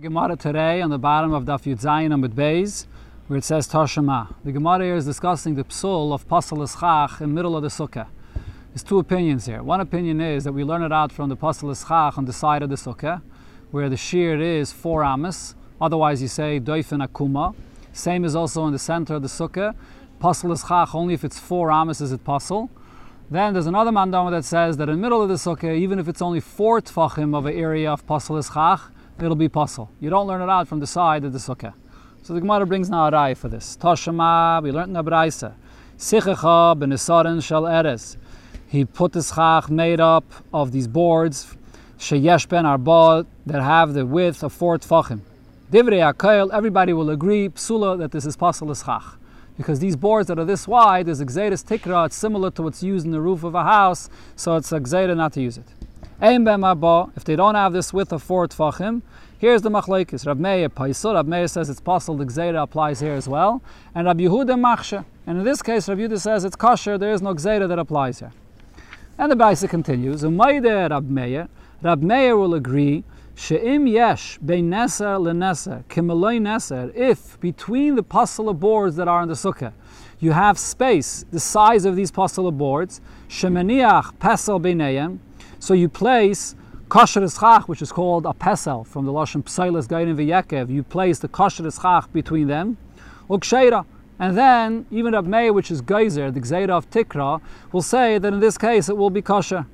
Gemara today on the bottom of Daf Yud Zayin Amid Beis, where it says Tashema. The Gemara here is discussing the psul of Pasal Eschach in the middle of the Sukkah. There's two opinions here. One opinion is that we learn it out from the Pasal Eschach on the side of the Sukkah, where the shear is four amas. Otherwise, you say Doifen Akuma. Same is also in the center of the Sukkah. Pasal Eschach, only if it's four amas is it Pasal. Then there's another mandama that says that in the middle of the Sukkah, even if it's only four tfachim of an area of Pasal Eschach, it'll be puzzle. You don't learn it out from the side of the sukkah. So the Gemara brings now a rai for this. Toshama, we learned in the Braisa. Sichecha b'nisarin shal eres. He put the schach made up of these boards, sheyesh ben arba, that have the width of four tfachim. Divrei akail, everybody will agree, psula, that this is pasal schach. Because these boards that are this wide, there's exeris tikra, it's similar to what's used in the roof of a house, so it's exeter not to use it. If they don't have this width of four tfachim, here's the machlekes. Rab Meir Meir says it's possible the gzeira applies here as well, and Rab Yehuda machshe. And in this case, Rab Yehuda says it's kosher. There is no gzeira that applies here. And the Baisa continues. Umayde Rab Meir. Rab Meir will agree. She'im yesh bein neser leneser kimeloi neser. If between the pasala boards that are in the sukkah, you have space the size of these pasala boards, shemaniach pesel beinayim so you place kosher eschach, which is called a pesel from the lashon psailas gainim v'yekev. You place the kosher eschach between them, uksheira. And then even Rab Meir, which is geyser, the gzeira of tikra, will say that in this case it will be kosher.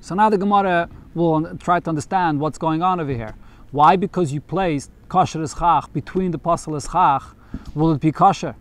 So now the Gemara will try to understand what's going on over here. Why? Because you placed kosher eschach between the pasal eschach, will it be kosher?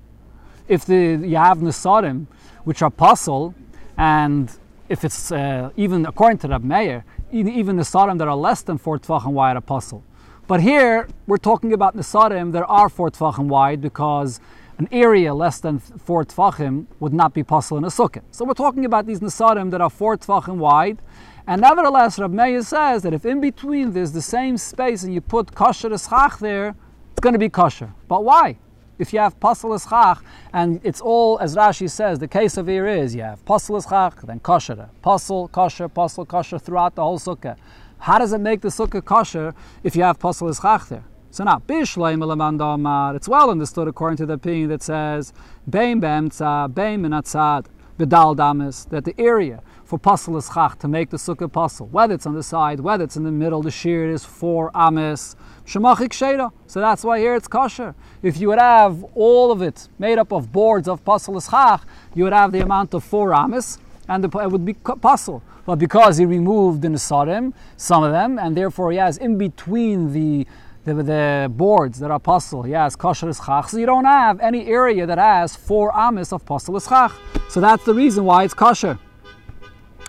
If the, you have nesarim, which are pasal, and if it's uh, even according to Rab Meir, even the Sarim that are less than four tvachim wide apostle. But here we're talking about Nesarim that are four tvachim wide because an area less than four tvachim would not be possible in a sukkah. So we're talking about these Nesarim that are four tvachim wide. And nevertheless, Rab Meir says that if in between there's the same space and you put kosher eschach there, it's going to be kosher. But why? If you have pasal eschach, and it's all, as Rashi says, the case of here is, you have pasal eschach, then kosher, pasal, kosher, pasal, kosher throughout the whole sukkah. How does it make the sukkah kosher if you have pasal eschach there? So now, it's well understood according to the opinion that says, beim be'emtza, beim minatzad, bedal damis, that the area for eschach to make the sukkah pasal, whether it's on the side, whether it's in the middle, the shear is four amis, Shemachik Sheda. So that's why here it's kosher. If you would have all of it made up of boards of Pasal Ischach, you would have the amount of four amis, and it would be Pasal. But because he removed in the Nesarim, some of them, and therefore he has in between the the, the boards that are pasal, he has kosher ischach, so you don't have any area that has four amis of pasal ischach. So that's the reason why it's kosher.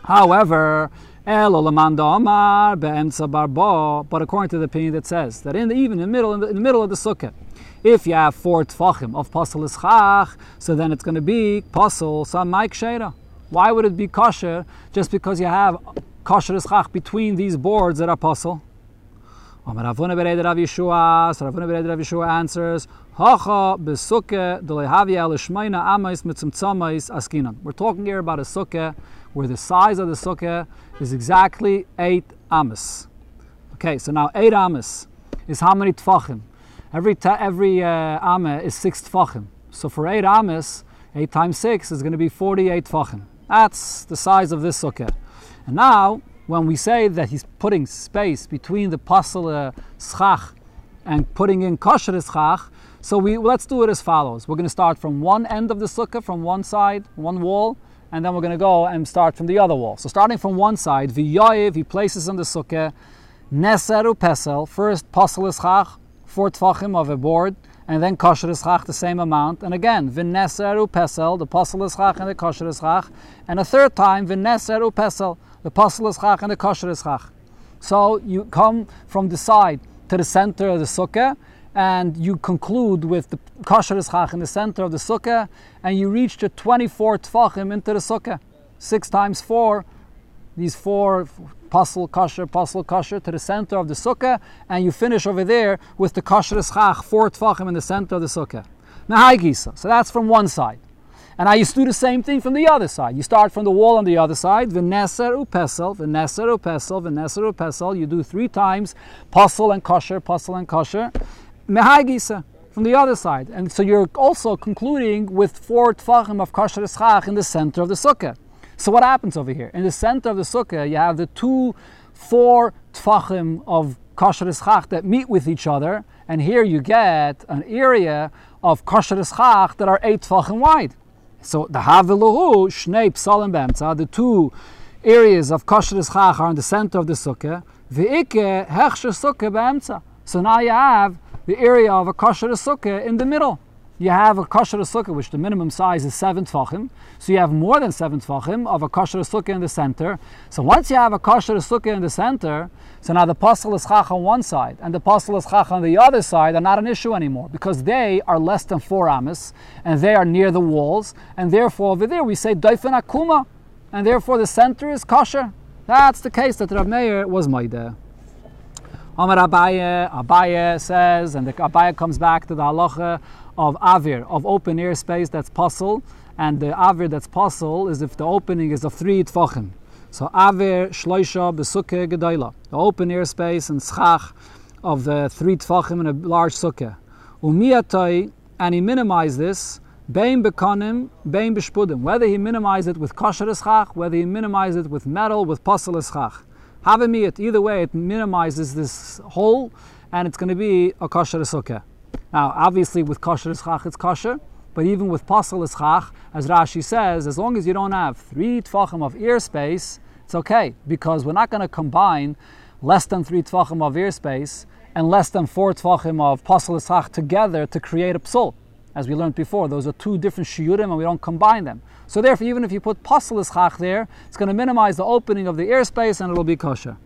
However, but according to the opinion that says that in the, even in the middle in the, in the middle of the sukkah, if you have four tfachim of pasal ischach, so then it's going to be pasal some maik shera. Why would it be kosher just because you have kosher ischach between these boards that are pasal? Rav Yeshua, answers, Hacha askinan. We're talking here about a sukkah where the size of the sukkah is exactly eight amas. Okay, so now eight amas is how many tfachim? Every ta- every uh, amma is six tfachim. So for eight amas, eight times six is going to be forty-eight tfachim. That's the size of this sukkah. And now, when we say that he's putting space between the pasal uh, schach and putting in kosher schach, so we let's do it as follows. We're going to start from one end of the sukkah, from one side, one wall, and then we're going to go and start from the other wall. So starting from one side, v'yoyev, he places on the sukkah, neseru pesel, first pasel ischach, four tfachim of a board, and then kosher ischach, the same amount, and again, v'neseru pesel, the pasel ischach and the kosher ischach, and a third time, v'neseru pesel, the pasel ischach and the kosher ischach. So you come from the side to the center of the sukkah, and you conclude with the kosher ischach in the center of the sukkah, and you reach the 24 tfachim into the sukkah. Six times four, these four puzzle kosher, puzzle kosher to the center of the sukkah, and you finish over there with the kosher ischach, four tfachim in the center of the sukkah. Now, So that's from one side. And I used to do the same thing from the other side. You start from the wall on the other side. V'neser upesel, v'neser upesel, v'neser upesel. You do three times, puzzle and kosher, puzzle and kosher. Mehagisa from the other side. And so you're also concluding with four tfachim of kosher eschach in the center of the sukkah. So what happens over here? In the center of the sukkah, you have the two, four tfachim of kosher eschach that meet with each other. And here you get an area of kosher eschach that are eight tfachim wide. So the haviluhu shnei psalim b'emtza, the two areas of kosher eschach are in the center of the sukkah. V'ike hechsher sukkah b'emtza. So now you have the area of a kosher sukkah in the middle. You have a kosher sukkah, which the minimum size is seven tfachim. So you have more than seven tfachim of a kosher sukkah in the center. So once you have a kosher sukkah in the center, so now the pasul is on one side and the pasul is on the other side are not an issue anymore because they are less than four amas and they are near the walls and therefore over there we say doifen akuma and therefore the center is kosher. That's the case that Rav Meir was Maida. Amar Abaye, Abaye says, and the Abaye comes back to the halacha of avir, of open air space that's pasul, and the avir that's pasul is if the opening is of three tfachim. So avir shloisha besukkah gedayla, the open air space and schach of the three tfachim in a large sukkah. Umiyatai, and he minimized this, bein bekonim, bein beshpudim, whether he minimized it with kosher eschach, whether he minimized it with metal, with pasul eschach. Havamiyat, either way, it minimizes this hole, and it's going to be a kosher sukkah. Now, obviously, with kosher ischach, it's kosher, but even with pasul ischach, as Rashi says, as long as you don't have three tfachim of ear space, it's okay, because we're not going to combine less than three tfachim of ear space and less than four tfachim of pasul ischach together to create a psul. As we learned before, those are two different shiurim and we don't combine them. So therefore, even if you put pasul ischach there, it's going to minimize the opening of the airspace and it'll be kosher.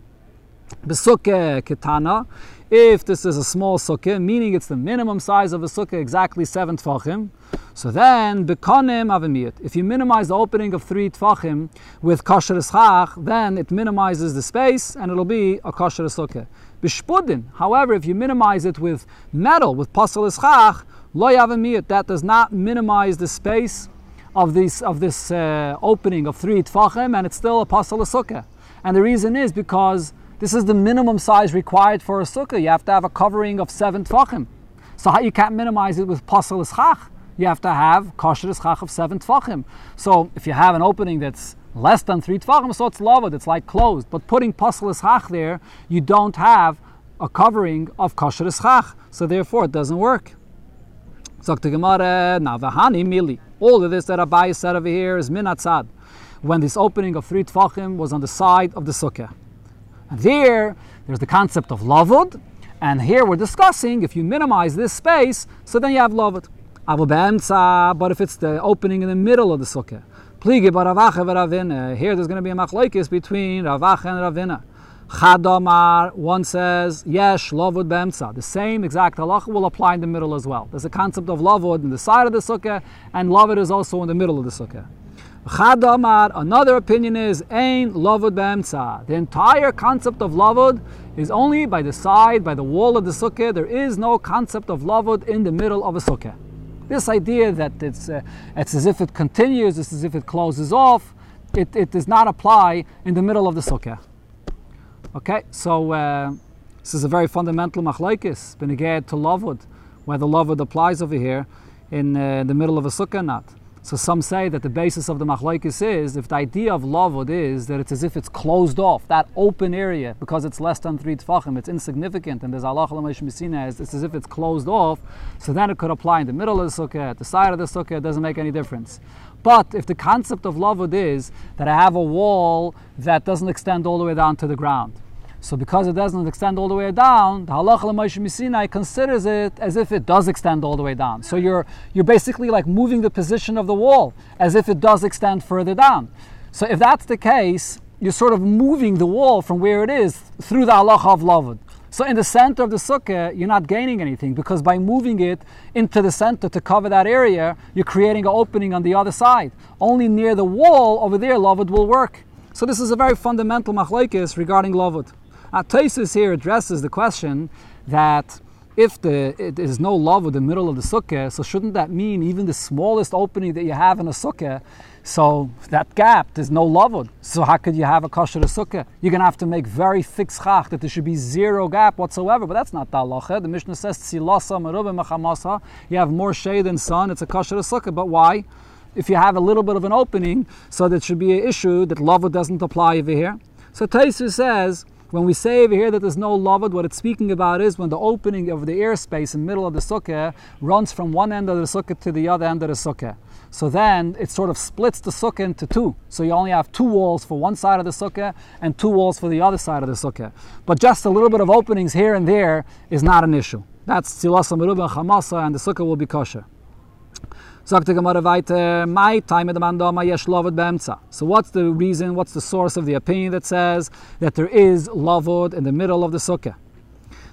Besukkah ketana, if this is a small sukkah, meaning it's the minimum size of a sukkah, exactly seven tfachim, so then bekonim avimiyat. If you minimize the opening of three tfachim with kosher ischach, then it minimizes the space and it'll be a kosher sukkah. Bishpudin, however, if you minimize it with metal, with pasul ischach, lo yavimiyat, that does not minimize the space of this of this uh, opening of three tfachim, and it's still a pasul sukkah. And the reason is because this is the minimum size required for a sukkah. You have to have a covering of seven tfachim. So you can't minimize it with pasul ischach. You have to have kosher ischach of seven tfachim. So if you have an opening that's less than three tfachim, so it's lavud, it's like closed. But putting pasul ischach there, you don't have a covering of kosher ischach. So therefore, it doesn't work. The Gemara, Navahani mili. All of this that Abai said over here is minatzad. When this opening of three tfachim was on the side of the sukkah. There, there's the concept of lavud, and here we're discussing if you minimize this space, so then you have lavud. But if it's the opening in the middle of the sukkah, here there's going to be a machlokes between Rav Acha and Ravina. Chadamar, one says, Yesh, lavud be'emtza. The same exact halacha will apply in the middle as well. There's a concept of lavud in the side of the sukkah, and lavud is also in the middle of the sukkah. Another opinion is, Ein lavud be'emtza. The entire concept of lavud is only by the side, by the wall of the sukkah. There is no concept of lavud in the middle of a sukkah. This idea that it's, uh, it's as if it continues, it's as if it closes off, it, it does not apply in the middle of the sukkah. Okay, so uh, this is a very fundamental machlaikis, beneged to lavud, whether lavud applies over here in uh, the middle of a sukkah or not. So some say that the basis of the machlaikis is if the idea of lavud is that it's as if it's closed off, that open area, because it's less than three tfachim, it's insignificant, and there's Allah Misina it's as if it's closed off, so then it could apply in the middle of the sukkah, at the side of the sukkah, it doesn't make any difference. But if the concept of lavud is that I have a wall that doesn't extend all the way down to the ground, so because it doesn't extend all the way down, the halacha l'moshe misinai considers it as if it does extend all the way down. So you're you're basically like moving the position of the wall as if it does extend further down. So if that's the case, you're sort of moving the wall from where it is through the halacha of lavud. So in the center of the sukkah, you're not gaining anything because by moving it into the center to cover that area, you're creating an opening on the other side. Only near the wall over there, lavud will work. So this is a very fundamental machlekes regarding lavud. Tosis here addresses the question that if the it is no love with the middle of the sukkah, so shouldn't that mean even the smallest opening that you have in a sukkah, so that gap there's no lavud. So how could you have a kosher sukkah? You're gonna have to make very thick schach that there should be zero gap whatsoever. But that's not the halacha. The Mishnah says tzilasa merubah machamasa. You have more shade than sun. It's a kosher sukkah. But why? If you have a little bit of an opening, so that should be an issue that lavud doesn't apply over here. So Taisu says when we say over here that there's no lavud, what it's speaking about is when the opening of the airspace in the middle of the sukkah runs from one end of the sukkah to the other end of the sukkah. So then it sort of splits the sukkah into two. So you only have two walls for one side of the sukkah and two walls for the other side of the sukkah. But just a little bit of openings here and there is not an issue. That's tzilasa merubah chamasa, and the sukkah will be kosher. Sagt Gemara weiter, my time the mandama yesh lavod be'emtza. So what's the reason, what's the source of the opinion that says that there is lavod in the middle of the sukkah?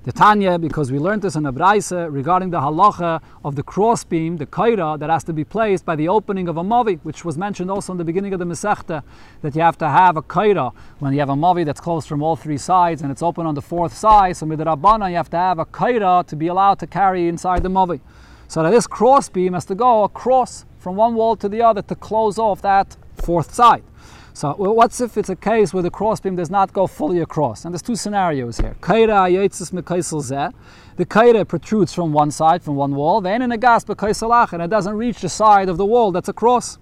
The Tanya, because we learned this in Abraisa regarding the halacha of the crossbeam, the kaira, that has to be placed by the opening of a mavi, which was mentioned also in the beginning of the Masechta, that you have to have a kaira when you have a mavi that's closed from all three sides and it's open on the fourth side. So midrabana, you have to have a kaira to be allowed to carry inside the mavi. So that this cross beam has to go across from one wall to the other to close off that fourth side. So what's if it's a case where the cross beam does not go fully across? And there's two scenarios here. The kaira protrudes from one side, from one wall, then in a gas and it doesn't reach the side of the wall that's across.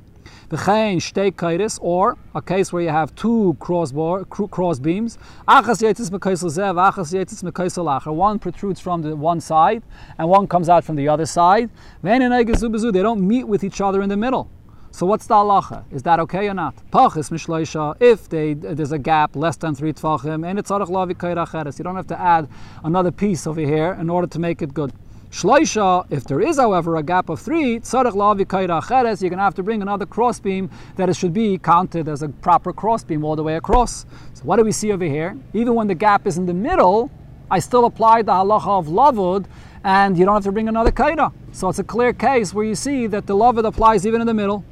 V'chein shtei kairis, or a case where you have two cross, cross beams. Achas yetzis mekaisel zev, achas yetzis mekaisel acher. One protrudes from the one side, and one comes out from the other side. They don't meet with each other in the middle. So what's the halacha? Is that okay or not? Pachis mishloisha, if they, there's a gap less than three tfachim, and it's arach lavi. You don't have to add another piece over here in order to make it good. Shloisha, if there is, however, a gap of three, tzarech lavi kaira you're going to have to bring another crossbeam that it should be counted as a proper crossbeam all the way across. So what do we see over here? Even when the gap is in the middle, I still apply the halacha of lavud, and you don't have to bring another kaira. So it's a clear case where you see that the lavud applies even in the middle.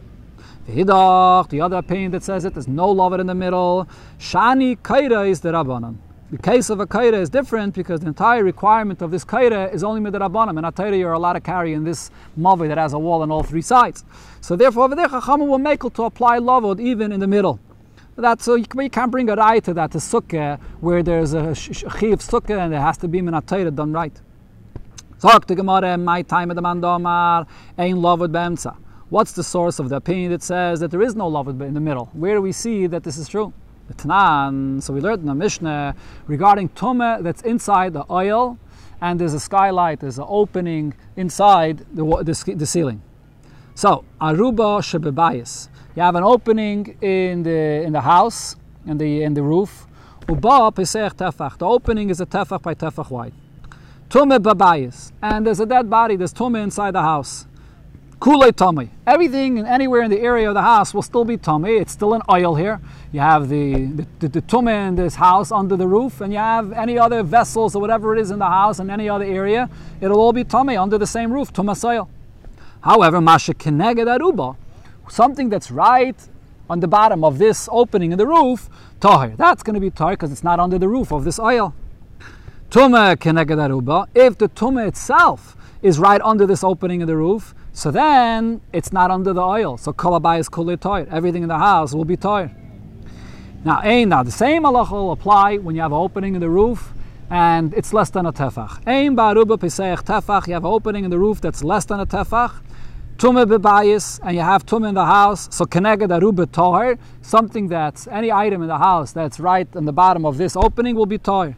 The other opinion that says it, there's no lavud in the middle. Shani kaira is the rabbanan. The case of a kaira is different because the entire requirement of this kaira is only midrabanim. And a kaira you're allowed to carry in this mavi that has a wall on all three sides. So therefore, over there, Chachamim will make to apply lavod even in the middle. That's so you, can't bring a eye to that to sukkah where there's a chiv sukkah and it has to be minatayra done right. Talk to Gemara, my time of the mandomar, ain lavod b'emtza. What's the source of the opinion that says that there is no lavod in the middle? Where do we see that this is true? Tanan. So we learned in the Mishnah regarding tumah that's inside the oil, and there's a skylight, there's an opening inside the, the, the ceiling. So aruba shebebayis. You have an opening in the in the house, in the in the roof. Uba pesech tefach. The opening is a tefach by tefach wide. Tumah babayis, and there's a dead body. There's tumah inside the house. Kule tummy. Everything and anywhere in the area of the house will still be tummy. It's still an oil here. You have the, the, the, the tummy in this house under the roof, and you have any other vessels or whatever it is in the house and any other area. It'll all be tummy under the same roof, tumasoil. However, masha keneged something that's right on the bottom of this opening in the roof, tahir. That's going to be tahir because it's not under the roof of this oil. Tumah keneged. If the tumah itself is right under this opening in the roof, so then it's not under the oil. So kolabai is kule toir. Everything in the house will be toir. Now, now the same halacha will apply when you have an opening in the roof and it's less than a tefach. Ain baruba peseich tefach. You have an opening in the roof that's less than a tefach. Tumah bebayis, and you have tumah in the house. So keneged aruba toir. Something that's any item in the house that's right in the bottom of this opening will be toir.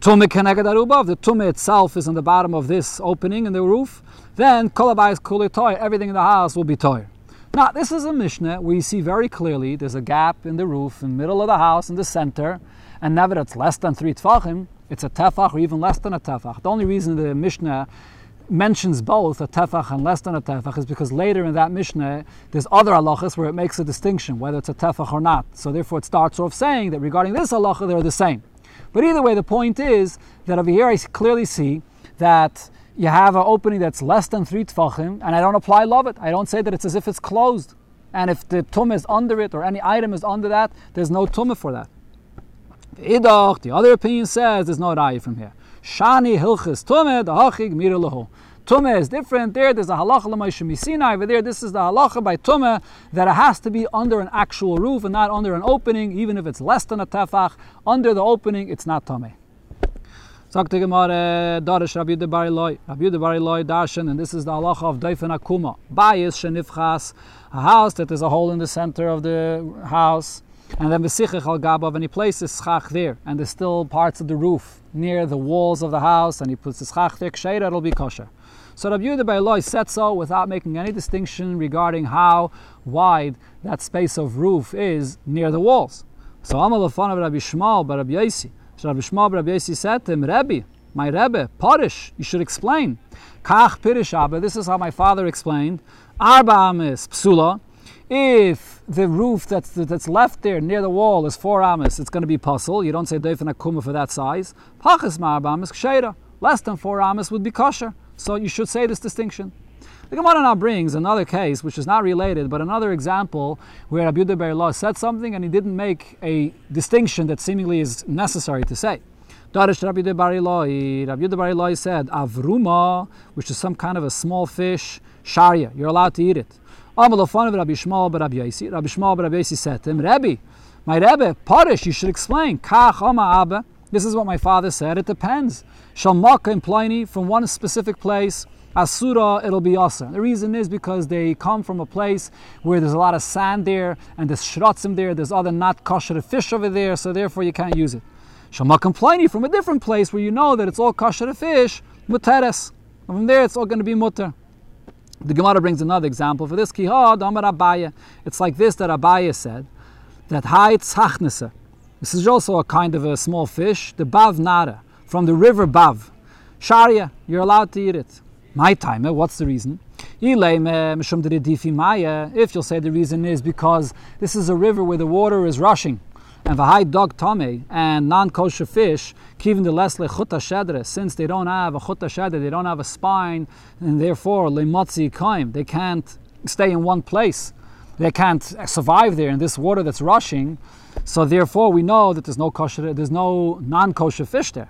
Tumah keneged aruba. The tumah itself is on the bottom of this opening in the roof then kolabayis kuli toy, everything in the house will be toy. Now, this is a Mishnah where you see very clearly there's a gap in the roof in the middle of the house in the center, and never it's less than three tefachim, it's a tefach or even less than a tefach. The only reason the Mishnah mentions both a tefach and less than a tefach is because later in that Mishnah there's other halachas where it makes a distinction whether it's a tefach or not. So therefore it starts off saying that regarding this halacha they're the same. But either way, the point is that over here I clearly see that you have an opening that's less than three tfachim, and I don't apply love it. I don't say that it's as if it's closed. And if the tum is under it or any item is under that, there's no tumah for that. The other opinion says there's no raya from here. Shani hilchis tume dahachig miralahu. Tumah is different. There, there's a halacha l'maishim Over there, this is the halacha by tumah that it has to be under an actual roof and not under an opening, even if it's less than a tefach. Under the opening, it's not tumah. Sagt die Gemara, Darish Rabbi Yehuda Bar Eloi. Rabbi Bar Eloi darshan, and this is the halacha of Daifen Akuma. Bayis shenifchas, a house that there's a hole in the center of the house. And then Vesichach al Gabav, and he places schach there, and there's still parts of the roof near the walls of the house, and he puts the schach there, ksheira, it'll be kosher. So Rabbi Yehuda Bar said so without making any distinction regarding how wide that space of roof is near the walls. So Amal of Rabbi Shmuel bar Rabbi Yossi. Rabbi Shmuel Rabbi Yossi said to him, Rebbe, my Rebbe, Parish, you should explain. Kach Pirish Abba, this is how my father explained. Arba Amis Psula, if the roof that's, that's left there near the wall is four amis, it's going to be puzzle. You don't say doif akuma for that size. Pachas marba amis ksheira. Less than four amis would be kosher. So you should say this distinction. The Gemara now brings another case, which is not related, but another example where Rabbi Yehuda said something and he didn't make a distinction that seemingly is necessary to say. Darish Rabbi Yehuda said, Avruma, which is some kind of a small fish, Sharia, you're allowed to eat it. Amalafan of Rabbi Shmuel bar Rabbi Yossi. Rabbi Shmuel bar Rabbi Yossi said to him, Rabbi, my Rebbe, Parish, you should explain. Kach Abba. This is what my father said. It depends. Shalmaka in Pliny from one specific place. Asura, it'll be Asa. The reason is because they come from a place where there's a lot of sand there and there's shrotzim there, there's other not kosher fish over there, so therefore you can't use it. Shalmak and from a different place where you know that it's all kosher fish, muteres. From there it's all going to be mutter. The Gemara brings another example for this. Kihad Amar Abaya. It's like this that Abaya said that Hai. This is also a kind of a small fish, the Bav Nara from the river Bav. Sharia, you're allowed to eat it. My time, eh? what's the reason? If you'll say the reason is because this is a river where the water is rushing, and the high dog tame and non-kosher fish, even the less lechuta shedre, since they don't have a chuta shedre, they don't have a spine, and therefore lemotzi kaim, they can't stay in one place. They can't survive there in this water that's rushing. So therefore, we know that there's no kosher, there's no non-kosher fish there.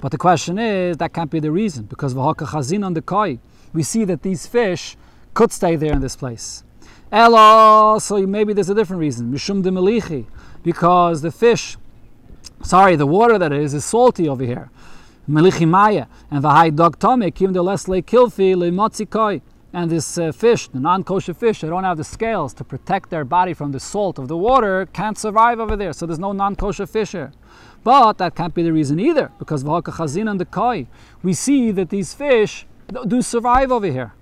But the question is, that can't be the reason, because v'haka on the koi, we see that these fish could stay there in this place. Elo, so maybe there's a different reason. Mishum de because the fish, sorry, the water that is, is salty over here. Melichi maya, and v'hai dog tome, kim de lesle kilfi le koi. And this uh, fish, the non-kosher fish, they don't have the scales to protect their body from the salt of the water, can't survive over there. So there's no non-kosher fish here. But that can't be the reason either, because Chazin and the Koi, we see that these fish do survive over here.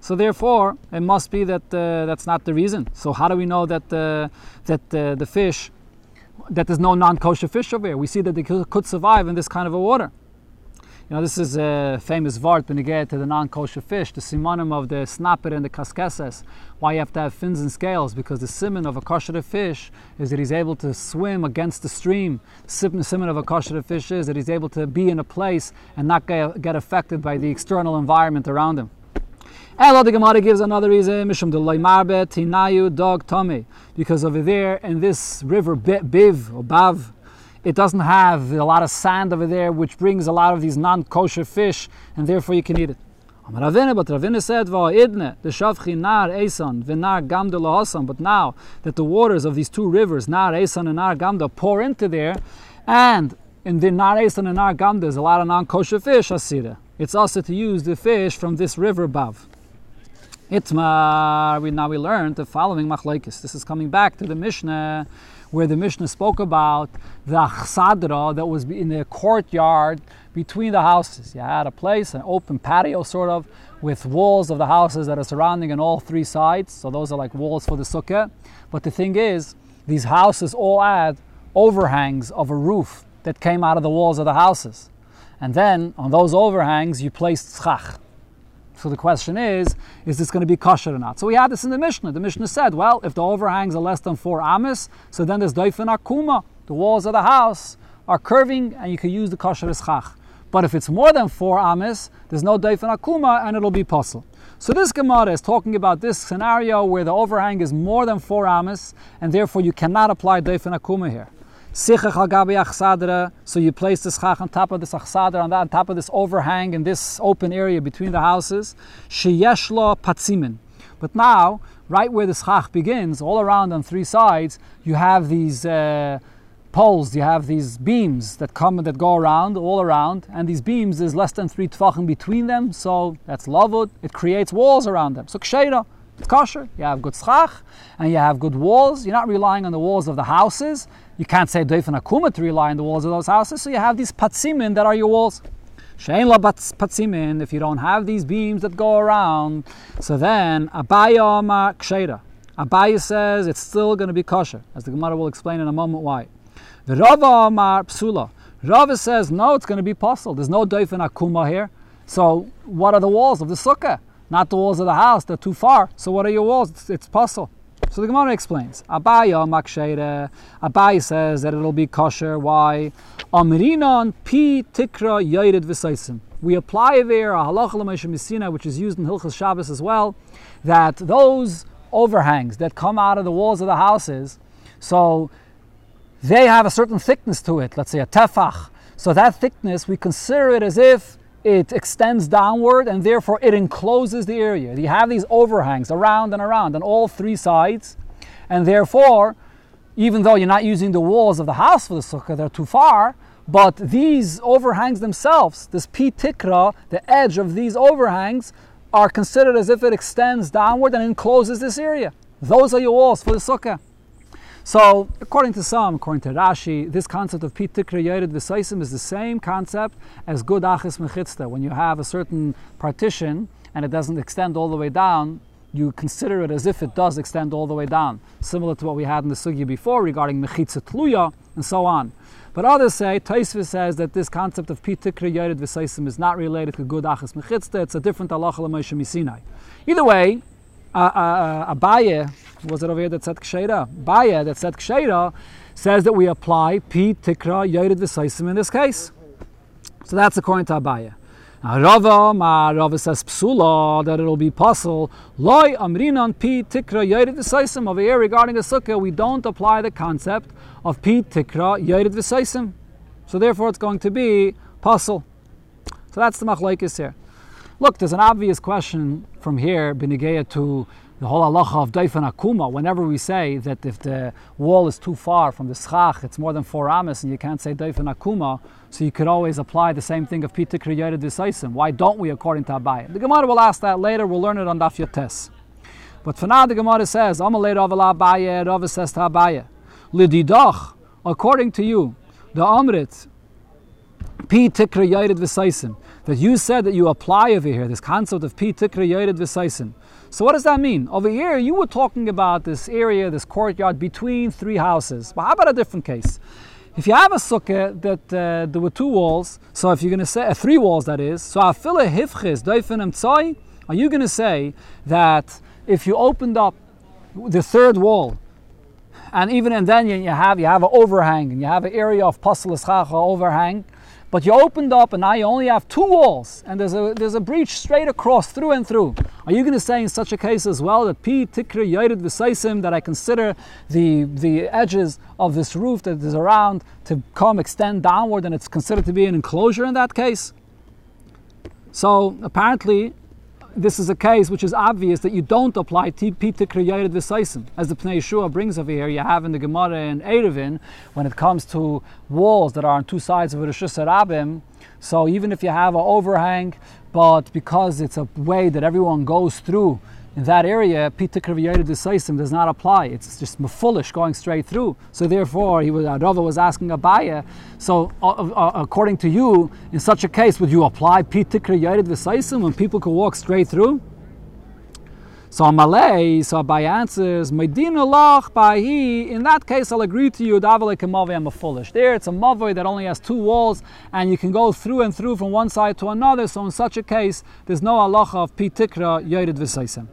So therefore, it must be that uh, that's not the reason. So how do we know that uh, that uh, the fish, that there's no non-kosher fish over here? We see that they could survive in this kind of a water. You know, this is a famous vart beneged to the non-kosher fish, the simonim of the snapper and the kaskeses. Why you have to have fins and scales? Because the simon of a kosher fish is that he's able to swim against the stream. The simon of a kosher fish is that he's able to be in a place and not get, get affected by the external environment around him. Elo the Gemara gives another reason, Mishum de Marbe Tinayu Dog Tommy. Because over there in this river Biv or Bav, it doesn't have a lot of sand over there, which brings a lot of these non-kosher fish, and therefore you can eat it. But Ravina said, the shavchi nar esan. But now that the waters of these two rivers, nar esan and nar gamda, pour into there, and in the nar esan and nar gamda there's a lot of non-kosher fish, asira. It's also to use the fish from this river above. Itmar, we now we learned the following machlekes. This is coming back to the Mishnah where the Mishnah spoke about the chsadra that was in the courtyard between the houses. You had a place, an open patio sort of, with walls of the houses that are surrounding on all three sides. So those are like walls for the sukkah. But the thing is, these houses all had overhangs of a roof that came out of the walls of the houses. And then on those overhangs, you placed tzchach. So the question is, is this going to be kosher or not? So we had this in the Mishnah. The Mishnah said, well, if the overhangs are less than four amis, so then there's doifen akuma. The walls of the house are curving and you can use the kosher ischach. But if it's more than four amis, there's no doifen akuma and it'll be puzzle. So this Gemara is talking about this scenario where the overhang is more than four amis and therefore you cannot apply doifen akuma here. So you place the schach on top of this achsadra, on on top of this overhang in this open area between the houses. Sheyeshlo patzimin. But now, right where the schach begins, all around on three sides, you have these uh, poles, you have these beams that come that go around, all around, and these beams is less than three tvachim between them, so that's lavud. It creates walls around them. So ksheira, it's kosher. You have good schach, and you have good walls. You're not relying on the walls of the houses. You can't say doifen akuma to rely on the walls of those houses, so you have these patzimin that are your walls. Shein la patzimin, if you don't have these beams that go around, so then abaya ma ksheira. Abaya says it's still going to be kosher, as the Gemara will explain in a moment why. The Rava Amar Psula. Rava says no, it's going to be possible. There's no doifen akuma here. So what are the walls of the sukkah? Not the walls of the house. They're too far. So what are your walls? It's, it's possible. So the Gemara explains. Abaya maksheire. Abaya says that it'll be kosher. Why? Amrinon pi tikra yared v'saisim. We apply there a halacha which is used in Hilchas Shabbos as well, that those overhangs that come out of the walls of the houses, so they have a certain thickness to it. Let's say a tefach. So that thickness, we consider it as if it extends downward and therefore it encloses the area. You have these overhangs around and around on all three sides, and therefore, even though you're not using the walls of the house for the sukkah, they're too far, but these overhangs themselves, this pi tikra, the edge of these overhangs, are considered as if it extends downward and encloses this area. Those are your walls for the sukkah. So, according to some, according to Rashi, this concept of pitikra yored v'saisim is the same concept as good achis mechitzta. When you have a certain partition and it doesn't extend all the way down, you consider it as if it does extend all the way down, similar to what we had in the sugi before regarding mechitza tluya and so on. But others say, Taisva says that this concept of pitikra yored v'saisim is not related to good achis mechitzta. It's a different halacha l'moshe misinai. Either way, uh, Abaye, was it over here that said Ksheira? Baya that said Ksheira says that we apply Pi Tikra Yored V'Saisim in this case. So that's according to Abaya. Now Rava, ma Rava says Psula, that it'll be possible. Loi Amrinan Pi Tikra Yored V'Saisim. Over here regarding the Sukkah, we don't apply the concept of Pi Tikra Yored V'Saisim. So therefore it's going to be possible. So that's the machlaikis here. Look, there's an obvious question from here, Benigeya, to the whole halacha of Daifan Akuma, whenever we say that if the wall is too far from the schach, it's more than four amas, and you can't say Daifan Akuma, so you could always apply the same thing of Pi Tikra Yored V'Saisim. Why don't we according to Abaye? The Gemara will ask that later, we'll learn it on Daf Yotes. But for now, the Gemara says, Amalei Rav Abaye, Rav says to Abaye, Lididach, according to you, the Amrit, Pi Tikra Yared Visaisim, that you said that you apply over here, this concept of Pi Tikra Visaisim. So what does that mean? Over here, you were talking about this area, this courtyard between three houses. But how about a different case? If you have a sukkah that uh, there were two walls, so if you're going to say uh, three walls, that is, so afile hifchis doifenem tzoi, are you going to say that if you opened up the third wall, and even and then you have you have an overhang and you have an area of pasal overhang, but you opened up and now you only have two walls and there's a, there's a breach straight across through and through. Are you going to say in such a case as well that P tikri yored v'saisim that I consider the, the edges of this roof that is around to come extend downward and it's considered to be an enclosure in that case? So apparently this is a case which is obvious that you don't apply pi tikra yored v'saisim. As the Pnei Yehoshua brings over here, you have in the Gemara in Erevin, when it comes to walls that are on two sides of Rosh Hashanah, so even if you have an overhang, but because it's a way that everyone goes through, in that area, Pi Tikra Yored V'Saisim does not apply. It's just foolish going straight through. So therefore, he was, Rava was asking Abaya, so uh, uh, according to you, in such a case, would you apply Pi Tikra Yored V'Saisim when people could walk straight through? So Malay, so Abaya answers, Medina lach bahi, in that case I'll agree to you, Davale Kamavi, I'm a foolish. There it's a mavoi that only has two walls and you can go through and through from one side to another, so in such a case there's no halacha of pitikra yored v'saisim.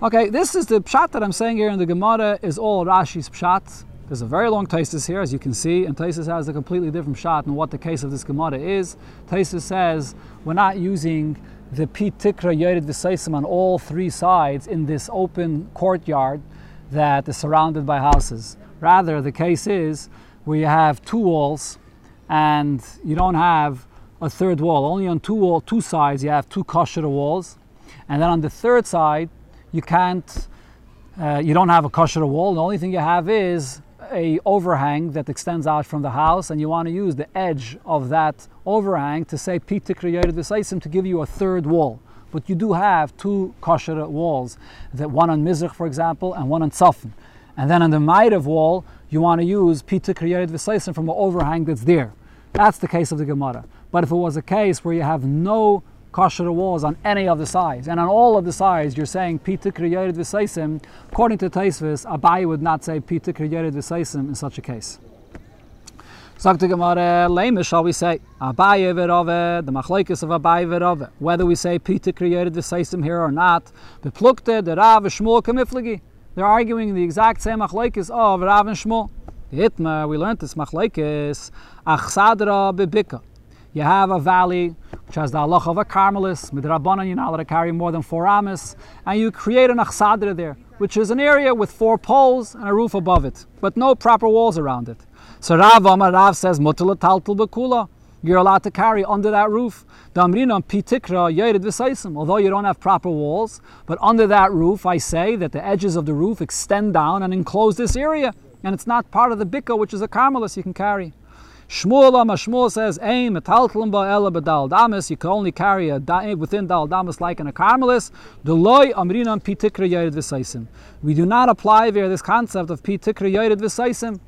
Okay, this is the pshat that I'm saying here in the Gemara is all Rashi's pshat. There's a very long Taisus here, as you can see, and Taisus has a completely different shot in what the case of this Gemara is. Taisus says we're not using the pi tikra yored v'seisim on all three sides in this open courtyard that is surrounded by houses. Rather, the case is where you have two walls and you don't have a third wall. Only on two wall, two sides you have two kosher walls, and then on the third side you can't. Uh, you don't have a kosher wall. The only thing you have is a overhang that extends out from the house, and you want to use the edge of that overhang to say Peter created the Saisim to give you a third wall. But you do have two kosher walls, that one on Mizrach, for example, and one on Tzafin. And then on the Maidav wall, you want to use Peter created the from an overhang that's there. That's the case of the Gemara. But if it was a case where you have no kosher walls on any of the sides, and on all of the sides you're saying pi tikra yored v'seisim, according to Taisvis, Abai would not say pi tikra yored v'seisim in such a case. Sagt the Gemara, lame shall we say, Abaye v'rove, the machlekes of Abaye v'rove, whether we say pi tikra yored v'seisim here or not, beplukte the Rav Shmuel kamifligi. They're arguing the exact same machlekes of Rav and Shmuel. Hitma, we learned this machlekes, achsadra bebika you have a valley which has the halach of a carmelis, midrabanan, you're not allowed to carry more than four amas, and you create an achsadra there, which is an area with four poles and a roof above it, but no proper walls around it. So Rav Amar Rav says, mutala taltal bekula. You're allowed to carry under that roof. Pitikra. Although you don't have proper walls, but under that roof, I say that the edges of the roof extend down and enclose this area, and it's not part of the bika, which is a carmelis you can carry. Shmuel Shmuel says, "Aim metaltlim ela bedal damas." You can only carry a da- eh, within dal damas like in a carmelis. Deloy amrinam pitikra yered v'saisim. We do not apply there this concept of pitikra yered v'saisim.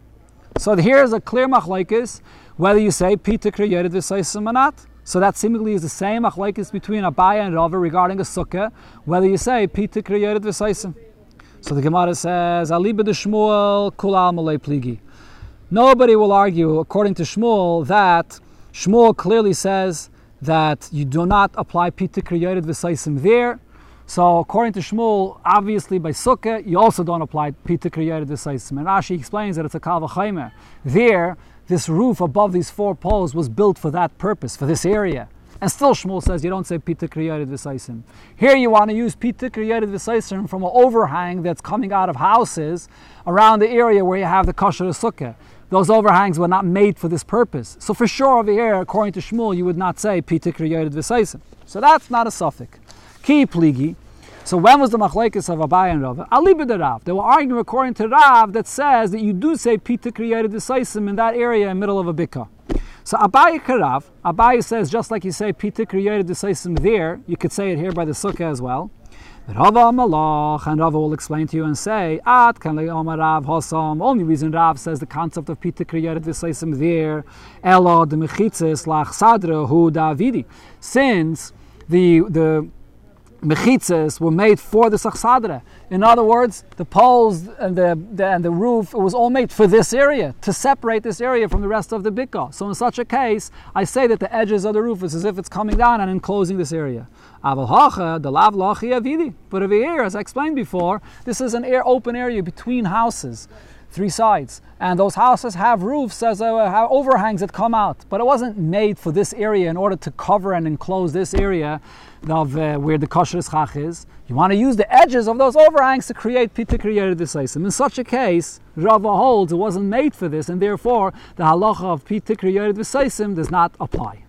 So here's a clear machlekes whether you say pitikra yered v'saisim or not. So that seemingly is the same machlekes between Abaya and Rava regarding a sukkah, whether you say pitikra yered v'saisim. So the Gemara says, "Ali de Shmuel kulal malay pligi." Nobody will argue, according to Shmuel, that Shmuel clearly says that you do not apply pi tikra yored v'saisim there. So according to Shmuel, obviously by Sukkah, you also don't apply pi tikra yored v'saisim. And Rashi explains that it's a kavachaymer. There, this roof above these four poles was built for that purpose, for this area. And still Shmuel says you don't say pi tikra yored v'saisim. Here you want to use pi tikra yored v'saisim from an overhang that's coming out of houses around the area where you have the kosher sukkah those overhangs were not made for this purpose. So for sure over here, according to Shmuel, you would not say pi tikra yored v'saisim. So that's not a suffix. Ki pligi. So when was the machlekes of Abai and Rav? Ali Rav. They were arguing according to Rav that says that you do say pi tikra yored v'saisim in that area in the middle of a bika. So Abai Karav, Abai says just like you say pi tikra yored v'saisim there, you could say it here by the sukkah as well. Rava Malach, and Rava will explain to you and say, At Rav Hosam. Only reason Rav says the concept of Peter created this Saisim there, Elo de Mechitzes Lach Sadra Hu Davidi. Since the the mechitzas were made for the sachsadra. In other words, the poles and the, the, and the roof, it was all made for this area, to separate this area from the rest of the bikah. So in such a case, I say that the edges of the roof is as if it's coming down and enclosing this area. But over here, as I explained before, this is an air, open area between houses three sides. And those houses have roofs as uh, have overhangs that come out. But it wasn't made for this area in order to cover and enclose this area of uh, where the kosher chach is. You want to use the edges of those overhangs to create pita this In such a case, Rava holds it wasn't made for this, and therefore the halacha of pita this does not apply.